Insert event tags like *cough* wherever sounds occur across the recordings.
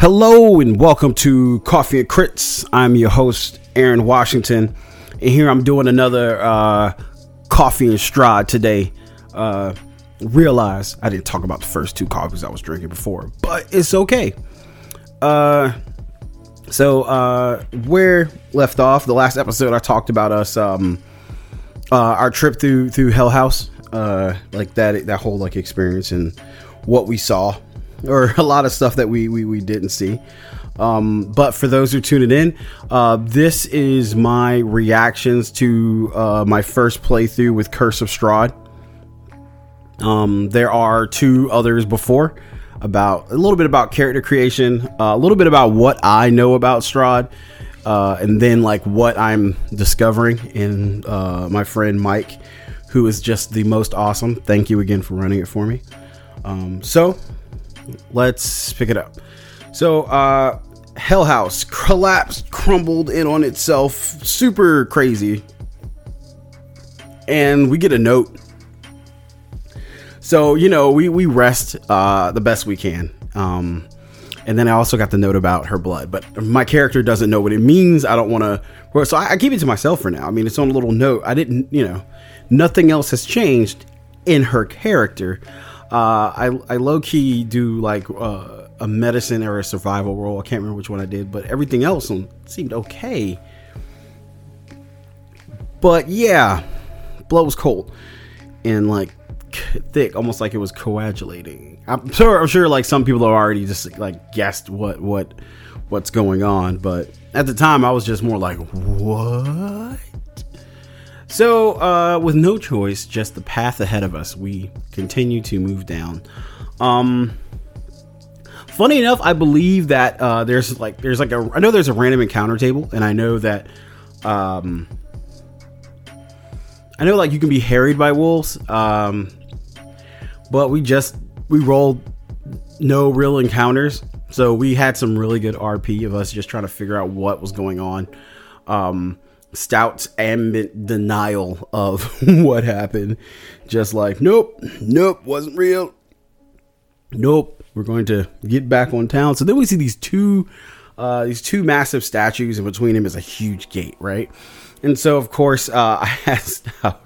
Hello and welcome to Coffee and Crits. I'm your host, Aaron Washington, and here I'm doing another uh, Coffee and Strahd today. Uh, realize I didn't talk about the first two coffees I was drinking before, but it's okay. Uh, so uh, where left off the last episode, I talked about us um, uh, our trip through through Hell House, uh, like that that whole like experience and what we saw or *laughs* a lot of stuff that we we, we didn't see. Um, but for those who tuned in, uh, this is my reactions to uh, my first playthrough with Curse of Strahd. Um, there are two others before about a little bit about character creation, uh, a little bit about what I know about Strahd, uh, and then like what I'm discovering in uh, my friend Mike, who is just the most awesome. Thank you again for running it for me. Um, so let's pick it up. So, uh, Hell House collapsed, crumbled in on itself, super crazy. And we get a note. So, you know, we, we rest uh, the best we can. Um, and then I also got the note about her blood, but my character doesn't know what it means. I don't want to. So I, I keep it to myself for now. I mean, it's on a little note. I didn't, you know, nothing else has changed in her character. Uh, I I low key do like uh, a medicine or a survival role. I can't remember which one I did, but everything else seemed okay. But yeah, blood was cold and like thick, almost like it was coagulating. I'm sure I'm sure like some people have already just like guessed what what what's going on, but at the time I was just more like what so, uh, with no choice, just the path ahead of us, we continue to move down. Um, funny enough, I believe that uh, there's like there's like a I know there's a random encounter table, and I know that um, I know like you can be harried by wolves. Um, but we just we rolled no real encounters, so we had some really good RP of us just trying to figure out what was going on. Um, Stout's ambient denial of *laughs* what happened. Just like, nope, nope, wasn't real. Nope, we're going to get back on town. So then we see these two, uh, these two massive statues, and between them is a huge gate, right? And so, of course, uh, *laughs* I asked Stout,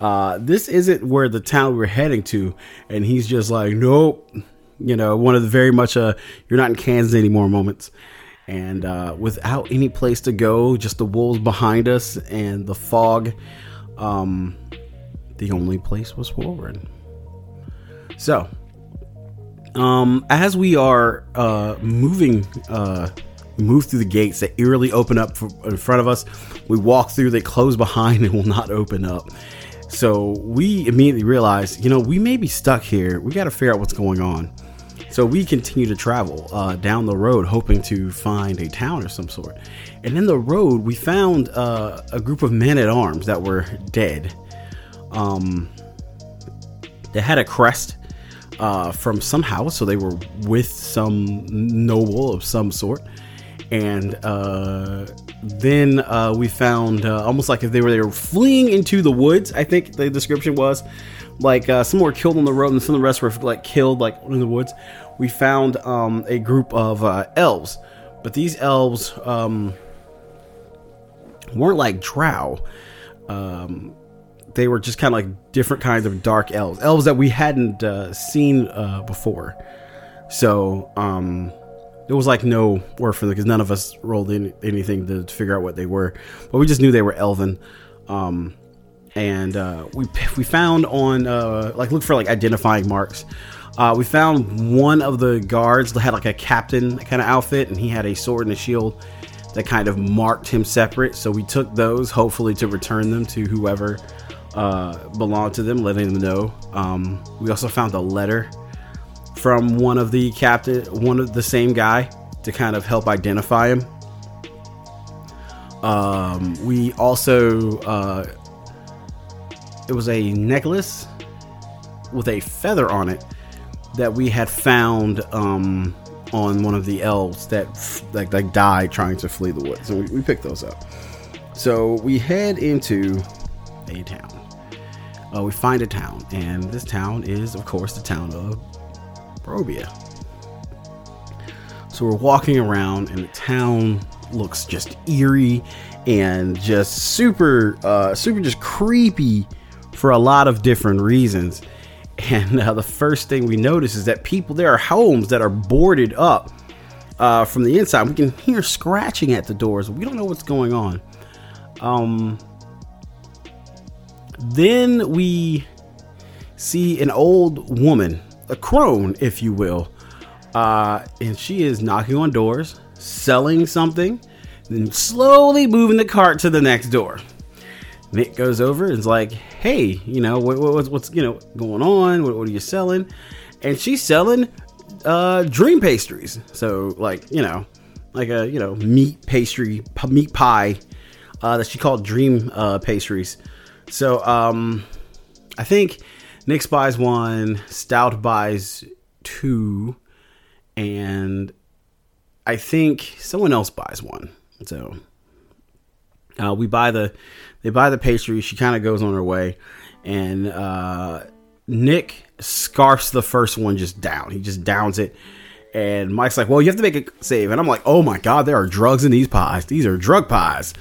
uh, this isn't where the town we're heading to, and he's just like, nope. You know, one of the very much uh, you're not in Kansas anymore moments and uh, without any place to go, just the wolves behind us and the fog, um, the only place was forward. So, um, as we are uh, moving, uh, move through the gates that eerily open up in front of us, we walk through, they close behind *laughs* and will not open up. So we immediately realize, you know, we may be stuck here. We got to figure out what's going on. So we continue to travel uh, down the road, hoping to find a town of some sort. And in the road, we found uh, a group of men at arms that were dead. Um, they had a crest uh, from some house, so they were with some noble of some sort. And uh, then uh, we found uh, almost like if they were they were fleeing into the woods. I think the description was like uh, some were killed on the road, and some of the rest were like killed like in the woods we found um, a group of uh, elves, but these elves um, weren't like drow. Um, they were just kind of like different kinds of dark elves, elves that we hadn't uh, seen uh, before. So um, there was like no word for them because none of us rolled in anything to figure out what they were, but we just knew they were elven. Um, and uh, we we found on uh, like look for like identifying marks uh, we found one of the guards that had like a captain kind of outfit, and he had a sword and a shield that kind of marked him separate. So we took those, hopefully to return them to whoever uh, belonged to them, letting them know. Um, we also found a letter from one of the captain, one of the same guy, to kind of help identify him. Um, we also uh, it was a necklace with a feather on it that we had found um, on one of the elves that like like died trying to flee the woods, and we, we picked those up. So we head into a town. Uh, we find a town, and this town is, of course, the town of Barovia. So we're walking around, and the town looks just eerie and just super, uh, super just creepy for a lot of different reasons. And uh, the first thing we notice is that people, there are homes that are boarded up uh, from the inside. We can hear scratching at the doors. We don't know what's going on. Um, then we see an old woman, a crone, if you will, uh, and she is knocking on doors, selling something, then slowly moving the cart to the next door. Nick goes over and is like, "Hey, you know what, what, what's you know going on? What, what, are you selling?" And she's selling uh, dream pastries. So like you know, like a you know meat pastry, meat pie uh, that she called dream uh, pastries. So um, I think Nick buys one, Stout buys two, and I think someone else buys one. So uh, we buy the they buy the pastry. She kind of goes on her way, and uh, Nick scarfs the first one just down. He just downs it. And Mike's like, "Well, you have to make a save." And I'm like, "Oh my god, there are drugs in these pies. These are drug pies."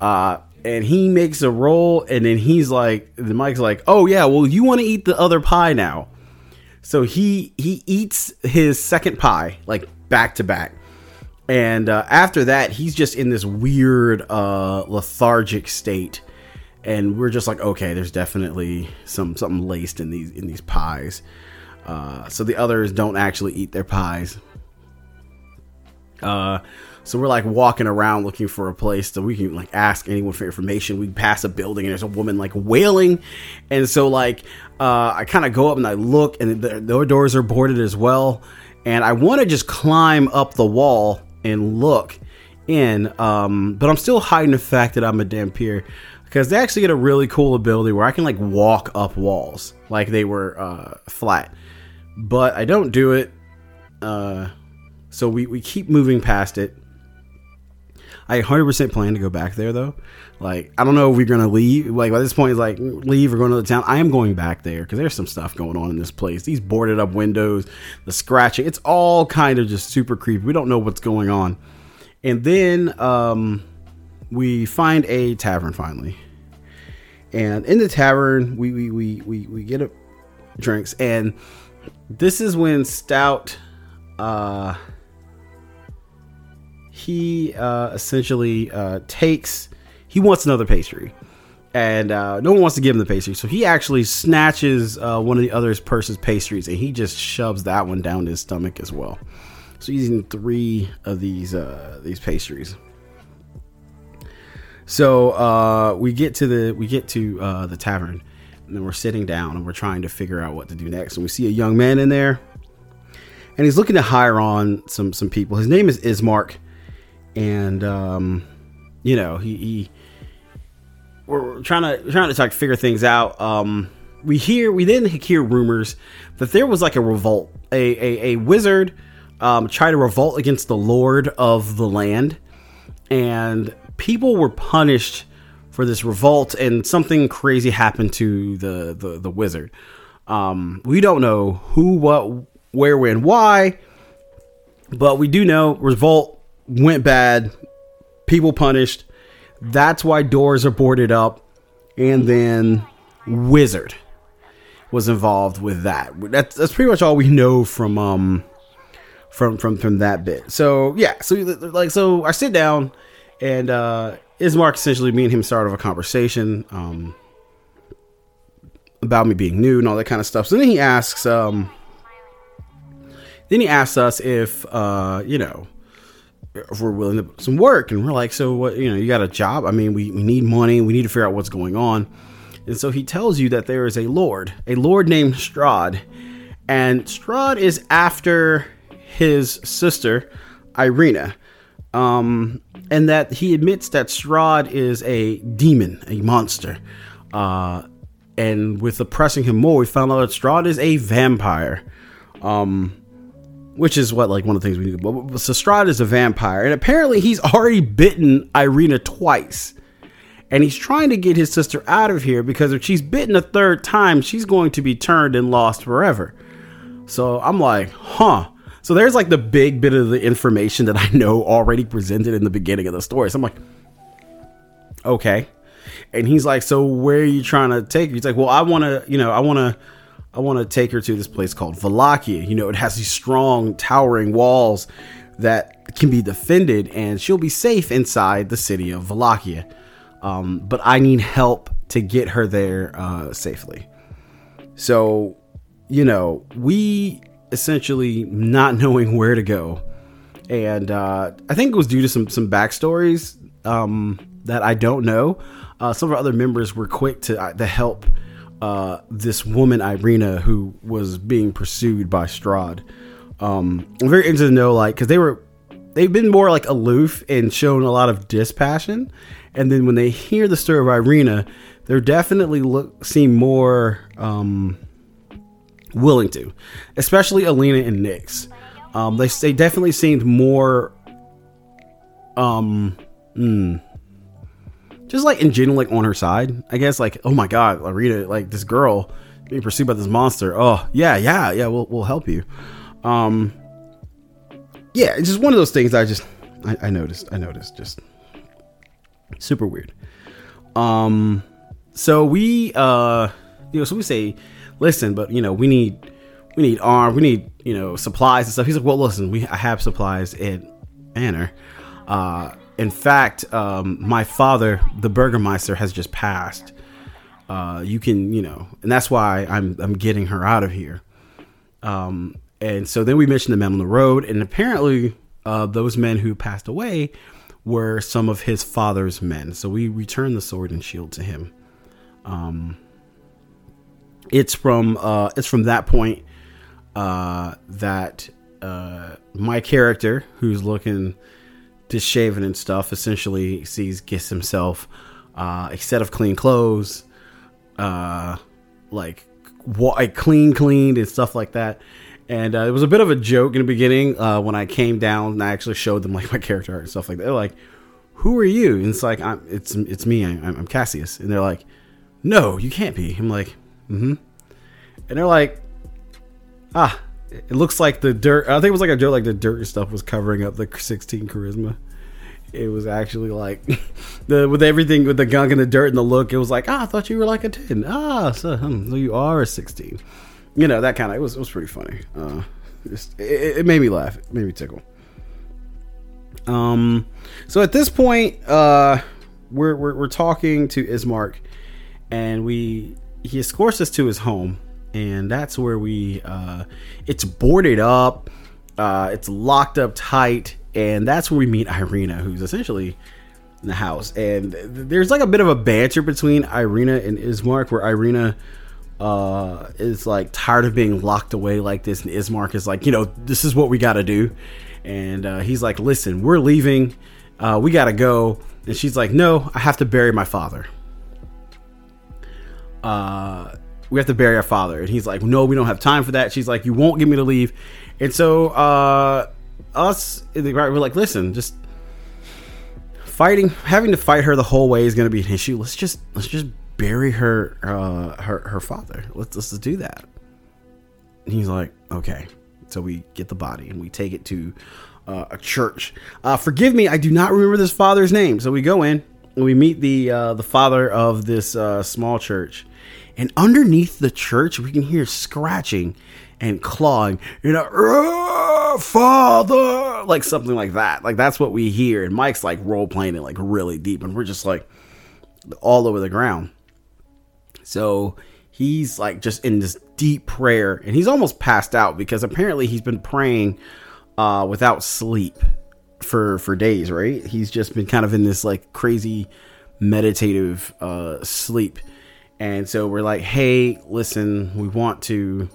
Uh, and he makes a roll, and then he's like, the Mike's like, "Oh yeah, well you want to eat the other pie now." So he he eats his second pie like back to back, and uh, after that he's just in this weird uh, lethargic state, and we're just like, okay, there's definitely some something laced in these in these pies. Uh, so the others don't actually eat their pies. Uh, so we're like walking around looking for a place that we can like ask anyone for information. We pass a building and there's a woman like wailing, and so like uh, I kind of go up and I look, and the, the doors are boarded as well. And I want to just climb up the wall and look in, um, but I'm still hiding the fact that I'm a Dhampir because they actually get a really cool ability where I can like walk up walls like they were uh, flat, but I don't do it. Uh, so we, we keep moving past it I 100% plan to go back there though. Like, I don't know if we're gonna leave. Like, by this point, it's like leave or go to the town. I am going back there because there's some stuff going on in this place. These boarded up windows, the scratching, it's all kind of just super creepy. We don't know what's going on. And then um, we find a tavern finally. And in the tavern, we we we we, we get a drinks, and this is when Stout. Uh, he uh, essentially uh, takes he wants another pastry. And uh, no one wants to give him the pastry. So he actually snatches uh, one of the other person's pastries and he just shoves that one down his stomach as well. So he's eating three of these uh, these pastries. So uh, we get to the we get to the tavern. And then we're sitting down and we're trying to figure out what to do next. And we see a young man in there. And he's looking to hire on some some people. His name is ismark and um, you know he, he we're trying to trying to talk figure things out. Um, we hear we didn't hear rumors that there was like a revolt, a a, a wizard um, tried to revolt against the lord of the land, and people were punished for this revolt, and something crazy happened to the the, the wizard. Um, we don't know who, what, where, when, why, but we do know revolt went bad, people punished. That's why doors are boarded up, and then Wizard was involved with that. That's that's pretty much all we know from um from from from that bit. So yeah, so like so I sit down and uh Ismark essentially me and him start started a conversation um about me being new and all that kind of stuff. So then he asks um then he asks us if uh you know if we're willing to put some work. And we're like, so what, you know, you got a job. I mean, we, we need money. We need to figure out what's going on. And so he tells you that there is a lord, a lord named Strahd. And Strahd is after his sister, Irina. Um, and that he admits that Strahd is a demon, a monster. Uh, and with oppressing him more, we found out that Strahd is a vampire. Um, which is what like one of the things we do. But Strahd is a vampire, and apparently he's already bitten Irina twice, and he's trying to get his sister out of here because if she's bitten a third time, she's going to be turned and lost forever. So I'm like, huh, So there's like the big bit of the information that I know already presented in the beginning of the story. So I'm like, okay. And he's like, so where are you trying to take her? He's like, well, I want to, you know, I want to, I want to take her to this place called Valakia. You know, it has these strong, towering walls that can be defended, and she'll be safe inside the city of Valakia. Um, but I need help to get her there uh, safely. So, you know, we essentially not *laughs* knowing where to go, and uh, I think it was due to some some backstories um, that I don't know. Uh, some of our other members were quick to uh, to help uh, this woman Irina who was being pursued by Strahd. Um, I'm very interested to know, like, because they were they've been more like aloof and shown a lot of dispassion, and then when they hear the story of Irina, they're definitely look seem more um, willing to, especially Alina and Nix. Um, they they definitely seemed more um. Mm, just like in general, like on her side, I guess. Like, oh my god, Larita, like this girl being pursued by this monster. Oh yeah, yeah, yeah. We'll we'll help you. Um, yeah, it's just one of those things. I just I, I noticed. I noticed. Just super weird. Um, so we uh, you know, so we say, listen, but you know, we need we need arm, we need you know supplies and stuff. He's like, well, listen, we I have supplies in Manor. Uh in fact, um, my father, the Burgermeister, has just passed. Uh, you can, you know, and that's why I'm I'm getting her out of here. Um, and so then we mentioned the men on the road, and apparently uh, those men who passed away were some of his father's men. So we return the sword and shield to him. Um, it's from uh, it's from that point uh, that uh, my character, who's looking shaven and stuff, essentially sees gets himself uh, a set of clean clothes, uh, like wa- clean, cleaned and stuff like that. And uh, it was a bit of a joke in the beginning uh, when I came down and I actually showed them like *laughs* my character art and stuff like that. They're like, "Who are you?" And it's like, I'm, "It's it's me. I'm, I'm Cassius." And they're like, "No, you can't be." I'm like, "Mm-hmm." And they're like, "Ah." It looks like the dirt. I think it was like a joke, like the dirt stuff was covering up the 16 charisma it was actually like *laughs* the with everything with the gunk and the dirt and the look. It was like, ah, I thought you were like a ten. Ah, so, hmm, so you are a sixteen. You know that kind of. It was it was pretty funny. Uh, just, it, it, made me laugh. It made me tickle. Um, so at this point, uh, we're we're, we're talking to Ismark, and we he escorts us to his home, and that's where we uh, it's boarded up. Uh, it's locked up tight and that's where we meet Irina, who's essentially in the house. And there's like a bit of a banter between Irina and Ismark, where Irina uh, is like tired of being locked away like this, and Ismark is like, you know, this is what we got to do. And uh, he's like, listen, we're leaving, uh, we got to go. And she's like, no, I have to bury my father. Uh, we have to bury our father. And he's like, no, we don't have time for that. She's like, you won't get me to leave. And so uh, us in the right. we're like, listen, just fighting, having to fight her the whole way is going to be an issue. Let's just let's just bury her uh, her her father. Let's let's just do that. And he's like, okay. So we get the body and we take it to uh, a church. Uh, forgive me, I do not remember this father's name. So we go in and we meet the uh, the father of this uh, small church. And underneath the church, we can hear scratching and clawing. You know, father, like something like that. Like that's what we hear. And Mike's like role playing it like really deep, and we're just like all over the ground. So he's like just in this deep prayer, and he's almost passed out because apparently he's been praying uh, without sleep for for days. Right? He's just been kind of in this like crazy meditative uh, sleep. And so we're like, hey, listen, we want to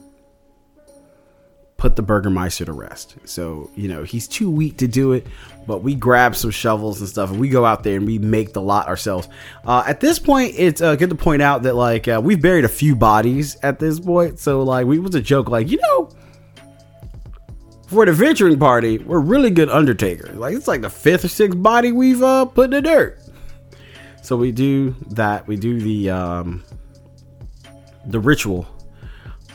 put the Burgermeister to rest. So, you know, he's too weak to do it, but we grab some shovels and stuff and we go out there and we make the lot ourselves. Uh, at this point, it's uh, good to point out that, like, uh, we've buried a few bodies at this point. So, like, we was a joke, like, you know, for an adventuring party, we're really good undertakers. Like, it's like the fifth or sixth body we've uh, put in the dirt. So we do that. We do the um, the ritual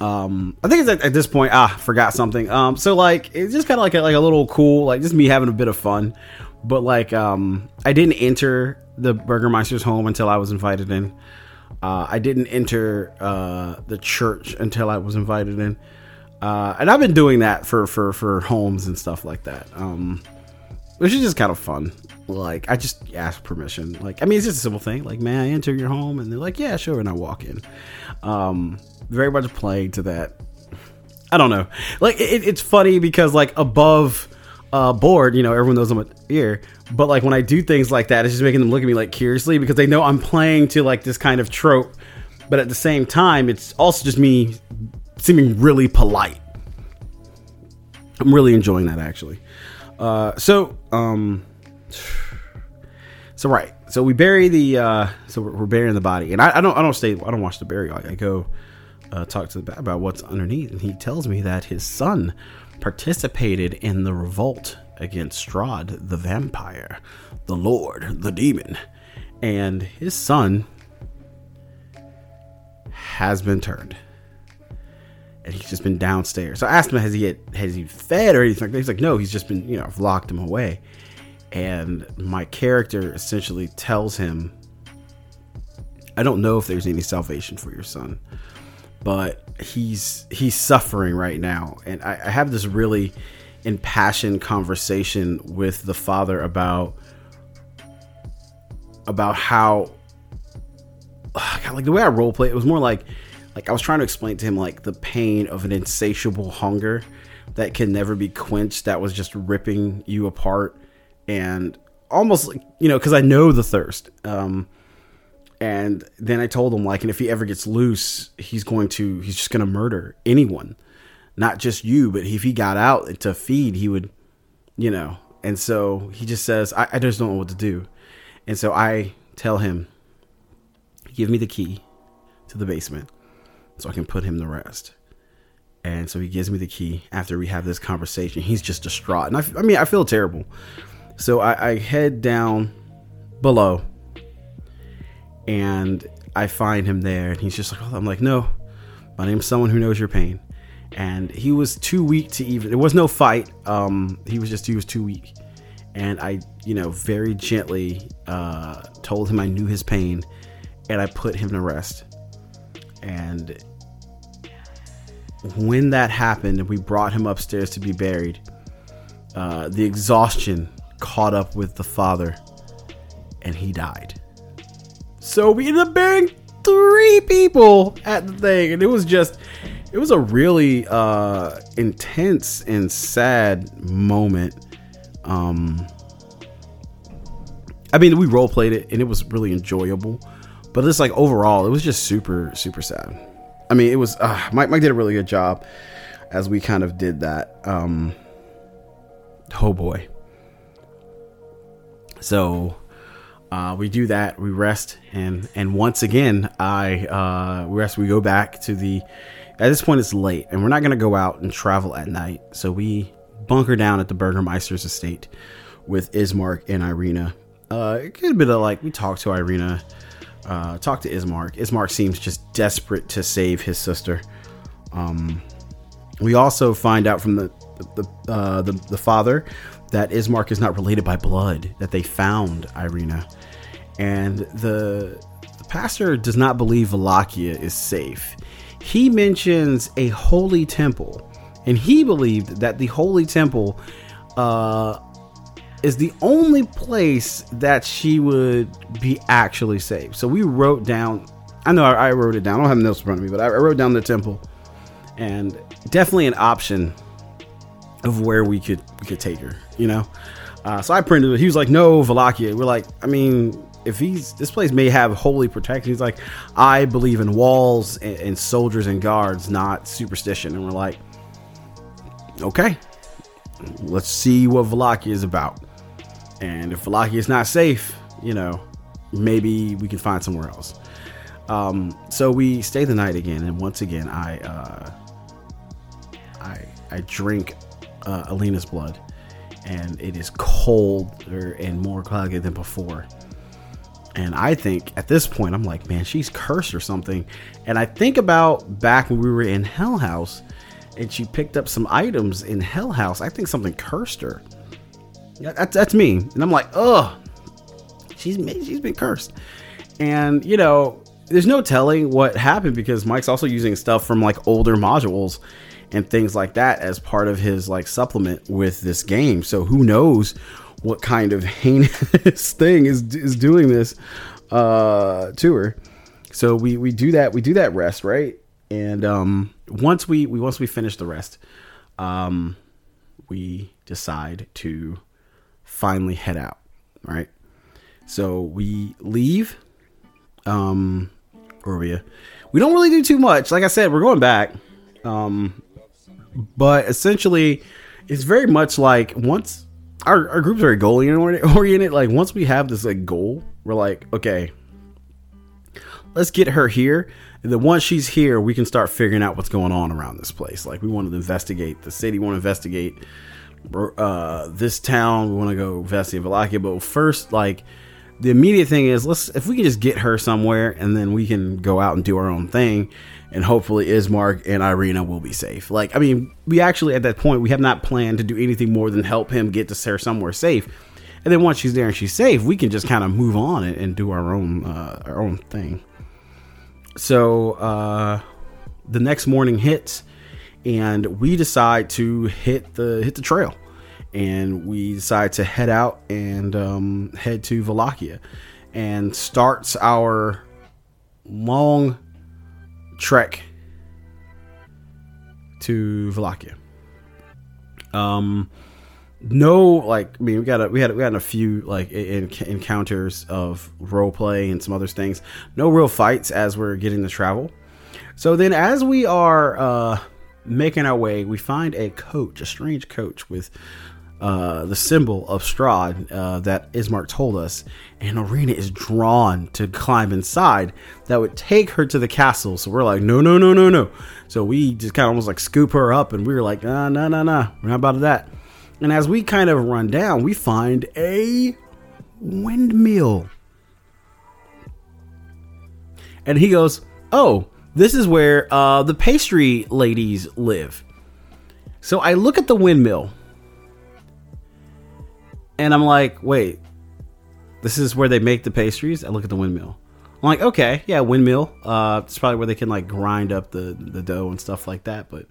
um, I think it's at, at, this point. Ah, forgot something. Um, so like it's just kind of like a, like a little cool, like just me having a bit of fun. But like, um, I didn't enter the Burgermeister's home until I was invited in. Uh, I didn't enter uh, the church until I was invited in, uh, and I've been doing that for for for homes and stuff like that. Um, which is just kind of fun. Like I just ask permission. Like I mean, it's just a simple thing. Like, may I enter your home? And they're like, yeah, sure. And I walk in. Um, very much playing to that. I don't know. Like it, it's funny because like above uh, board, you know, everyone knows I'm a ear. But like when I do things like that, it's just making them look at me like curiously because they know I'm playing to like this kind of trope. But at the same time, it's also just me seeming really polite. I'm really enjoying that actually. Uh, so um, *sighs* so right. So we bury the uh, so we're, burying the body, and I, I, don't I don't stay I don't watch the burial. I, go uh, talk to the about what's underneath, and he tells me that his son participated in the revolt against Strahd the vampire, the Lord, the demon, and his son has been turned. And he's just been downstairs. So I asked him, has he get, has he fed or anything? He's like, no, he's just been, you know, I've locked him away. And my character essentially tells him, I don't know if there's any salvation for your son but he's he's suffering right now, and I, I have this really impassioned conversation with the father about about how like the way I role play it was more like like I was trying to explain to him like the pain of an insatiable hunger that can never be quenched that was just ripping you apart and almost you know because I know the thirst um and then I told him like, and if he ever gets loose, he's going to, he's just going to murder anyone, not just you, but if he got out to feed, he would, you know. And so he just says, I, I just don't know what to do. And so I tell him, give me the key to the basement so I can put him to rest. And so he gives me the key after we have this conversation. He's just distraught. And I, I mean, I feel terrible. So I, I head down below and I find him there, and he's just like, I'm like, no, my name's someone who knows your pain. And he was too weak to even. There was no fight. Um, he was just he was too weak, and I, you know, very gently uh, told him I knew his pain, and I put him to rest. And when that happened, we brought him upstairs to be buried, uh, the exhaustion caught up with the father, and he died. So we ended up burying three people at the thing, and it was just it was a really uh intense and sad moment. Um I mean, we role played it and it was really enjoyable, but it's like overall, it was just super super sad. I mean, it was uh, Mike Mike did a really good job as we kind of did that. Um oh boy. So uh, we do that. We rest, and and once again, I uh, rest. We go back to the. At this point, it's late, and we're not going to go out and travel at night. So we bunker down at the Burgermeister's estate with Ismark and Irina. Uh, it could like we talked to Irina, uh, talked to Ismark. Ismark seems just desperate to save his sister. Um, we also find out from the the uh, the, the father that Ismark is not related by blood. That they found Irina and the, the pastor does not believe Wallachia is safe. He mentions a holy temple, and he believed that the holy temple uh, is the only place that she would be actually safe. So we wrote down. I know I, I wrote it down. I don't have notes in front of me, but I, I wrote down the temple, and definitely an option of where we could we could take her. You know, uh, so I printed it. He was like, "No, Wallachia." We're like, I mean, if he's this place may have holy protection. He's like, I believe in walls and, and soldiers and guards, not superstition. And we're like, okay, let's see what Wallachia is about. And if Wallachia is not safe, you know, maybe we can find somewhere else. Um, so we stay the night again, and once again, I uh, I I drink uh, Alina's blood, and it is colder and more cloudy than before And I think at this point, I'm like, man, she's cursed or something. And I think about back when we were in Hell House and she picked up some items in Hell House. I think something cursed her. That's, that's me. And I'm like, ugh, she's, she's been cursed. And, you know, there's no telling what happened because Mike's also using stuff from like older modules and things like that as part of his like supplement with this game. So who knows what kind of *laughs* heinous thing is is doing this uh, to her. So we we do that we do that rest right, and um, once we we once we finish the rest, um, we decide to finally head out. Right, so we leave. Um, Barovia. We don't really do too much. Like I said, we're going back. Um, but essentially, it's very much like once our, our group's very goal oriented. Like once we have this like goal, we're like, okay, let's get her here. And then once she's here, we can start figuring out what's going on around this place. Like we want to investigate the city, we want to investigate uh, this town. We want to go investigate Wallachia. But first, like the immediate thing is, let's if we can just get her somewhere, and then we can go out and do our own thing and hopefully Ismark and Irina will be safe. Like, I mean, we actually at that point we have not planned to do anything more than help him get to Sarah somewhere safe. And then once she's there and she's safe, we can just kind of move on and, and do our own uh, our own thing. So uh, the next morning hits, and we decide to hit the hit the trail, and we decide to head out and um, head to Wallachia, and starts our long trek to Wallachia. Um, no, like I mean, we got a, we had we had a few like in, encounters of role play and some other things. No real fights as we're getting to travel. So then, as we are uh, making our way, we find a coach, a strange coach with uh, the symbol of Strahd uh, that Ismark told us, and Irina is drawn to climb inside. That would take her to the castle. So we're like, no, no, no, no, no. So we just kind of almost like scoop her up, and we were like, nah, nah, nah, nah, we're not about that. And as we kind of run down, we find a windmill. And he goes, oh, this is where uh, the pastry ladies live. So I look at the windmill and I'm like, wait, this is where they make the pastries. I look at the windmill. I'm like, okay, yeah, windmill. Uh, it's probably where they can like grind up the the dough and stuff like that. But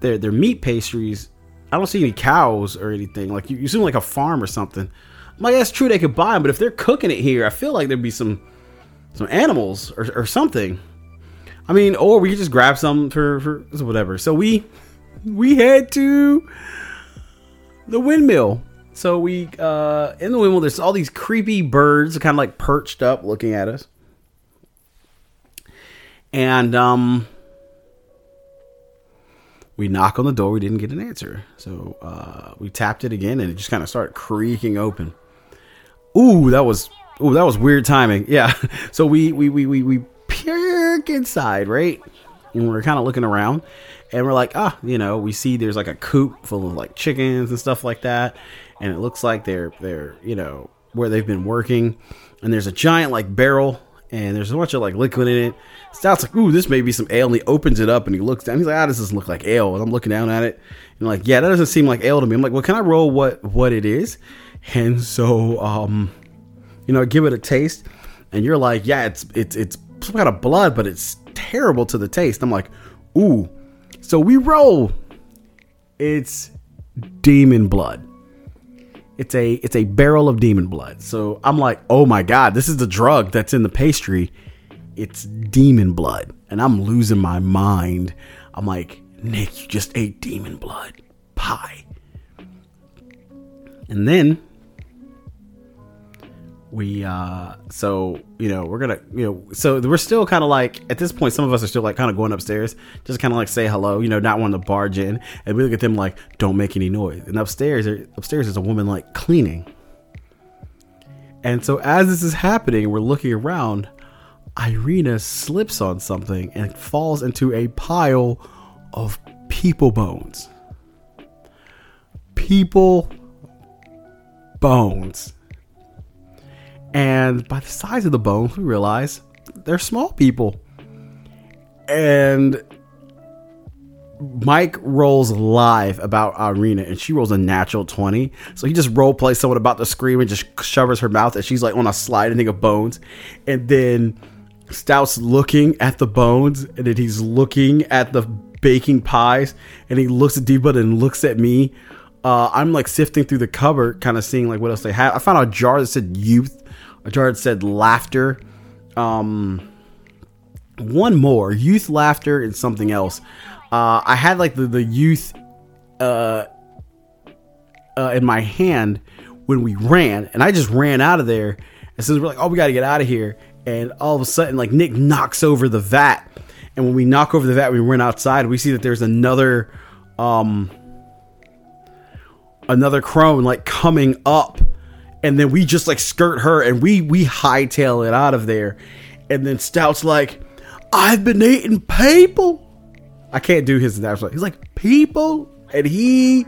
their their meat pastries, I don't see any cows or anything. Like you, you seem like a farm or something. I'm like, that's true. They could buy them, but if they're cooking it here, I feel like there'd be some some animals or, or something. I mean, or we could just grab some for for whatever. So we we head to the windmill so we uh in the windmill, there's all these creepy birds kind of like perched up looking at us. And um we knock on the door, we didn't get an answer. So uh we tapped it again and it just kind of started creaking open. Ooh, that was ooh, that was weird timing. Yeah. *laughs* So we we we we, we peek inside, right? And we're kind of looking around and we're like, ah, you know, we see there's like a coop full of like chickens and stuff like that and it looks like they're they're you know where they've been working, and there's a giant like barrel, and there's a bunch of like liquid in it. Stout's like, ooh, this may be some ale, and he opens it up and he looks down. He's like, ah, this doesn't look like ale. And I'm looking down at it, and like, yeah, that doesn't seem like ale to me. I'm like, well, can I roll what what it is? And so, um, you know, give it a taste, and you're like, yeah, it's it's it's some kind of blood, but it's terrible to the taste. I'm like, ooh. So we roll. It's demon blood. It's a it's a barrel of demon blood. So I'm like, oh my god, this is the drug that's in the pastry. It's demon blood, and I'm losing my mind. I'm like, Nick, you just ate demon blood pie. And then we uh so you know we're gonna you know so we're still kind of like at this point some of us are still like kind of going upstairs just kind of like say hello you know not wanting to barge in. And we look at them like don't make any noise. And upstairs upstairs is a woman like cleaning. And so as this is happening we're looking around irina slips on something and falls into a pile of people bones. People bones And by the size of the bones, we realize they're small people. And Mike rolls live about Irina and she rolls a natural 20. So he just role plays someone about to scream and just shovers her mouth and she's like on a sliding thing of bones. And then Stout's looking at the bones and then he's looking at the baking pies and he looks at Diva and looks at me. Uh, I'm like sifting through the cupboard, kind of seeing like what else they have. I found a jar that said youth, a jar that said laughter. Um, one more youth laughter and something else. Uh, I had like the the youth uh, uh, in my hand when we ran, and I just ran out of there. And as we're like, oh, we got to get out of here, and all of a sudden, like Nick knocks over the vat, and when we knock over the vat, we run outside. We see that there's another, um, another crone like coming up, and then we just like skirt her, and we we hightail it out of there, and then Stout's like, I've been eating people I can't do his natural. He's like people, and he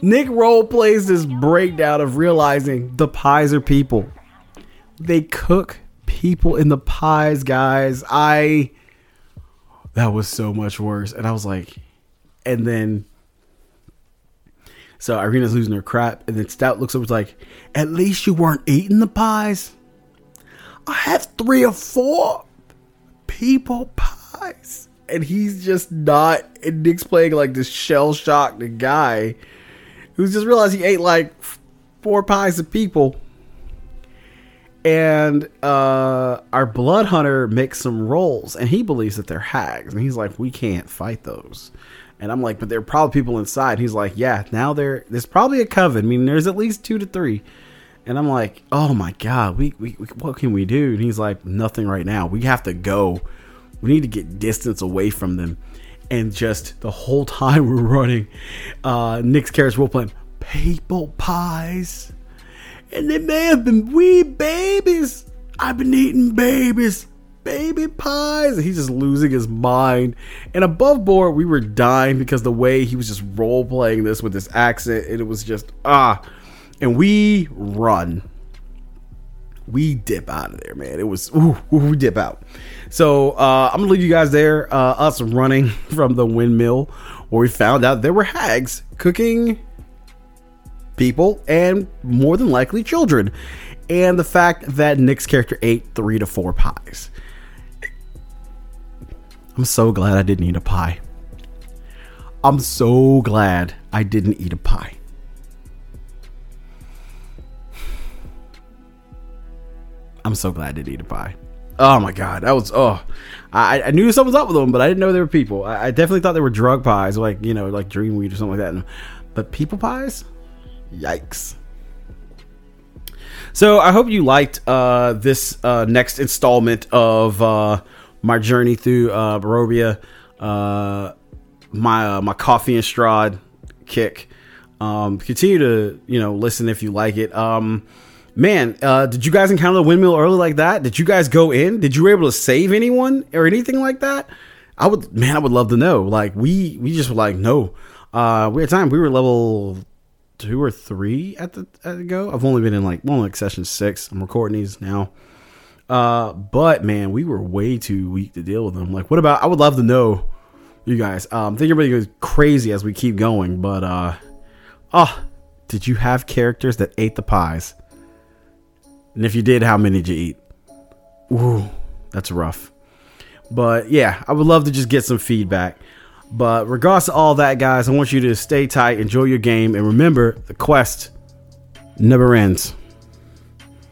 Nick role plays this breakdown of realizing the pies are people. They cook people in the pies, guys. I that was so much worse, and I was like, and then. So Irina's losing her crap, and then Stout looks over, and like, "At least you weren't eating the pies. I have three or four people pies." and he's just not. And Nick's playing like this shell shocked guy who's just realized he ate like four pies of people. And uh, our blood hunter makes some rolls, and he believes that they're hags, and he's like, "We can't fight those." And I'm like, "But there are probably people inside." He's like, "Yeah, now there there's probably a coven. I mean, there's at least two to three. And I'm like, "Oh my god, we, we, we what can we do?" And he's like, "Nothing right now. We have to go." We need to get distance away from them. And just the whole *laughs* time we're running, uh, Nick's character will play people pies. And they may have been wee babies. I've been eating babies, baby pies. And he's just losing his mind. And above board, we were dying because the way he was just role playing this with this accent, and it was just ah. And we run we dip out of there, man. It was ooh, ooh we dip out. So uh, I'm gonna leave you guys there. Uh, us running *laughs* from the windmill, where we found out there were hags cooking people and more than likely children, and the fact that Nick's character ate three to four pies. I'm so glad I didn't eat a pie. I'm so glad I didn't eat a pie. I'm so glad I didn't eat a pie. Oh my god, that was oh, I, I knew something was up with them, but I didn't know they were people. I, I definitely thought they were drug pies, like you know, like dream weed or something like that. But people pies, yikes. So I hope you liked uh, this uh, next installment of uh, my journey through uh, Barovia, uh, my uh, my coffee and Strahd kick. Um, continue to you know listen if you like it. Um, man, uh, did you guys encounter the windmill early like that? Did you guys go in? Did you were able to save anyone or anything like that? I would, man, I would love to know. Like we, we just were like, no. Uh, we had time. We were level two or three at the at the go. I've only been in like well, like session six. I'm recording these now. Uh, but man, we were way too weak to deal with them. Like, what about? I would love to know, you guys. Um, I think everybody goes crazy as we keep going. But uh, oh, did you have characters that ate the pies? And if you did, how many did you eat? Ooh, that's rough. But yeah, I would love to just get some feedback. But regards to all that, guys, I want you to stay tight, enjoy your game, and remember the quest never ends.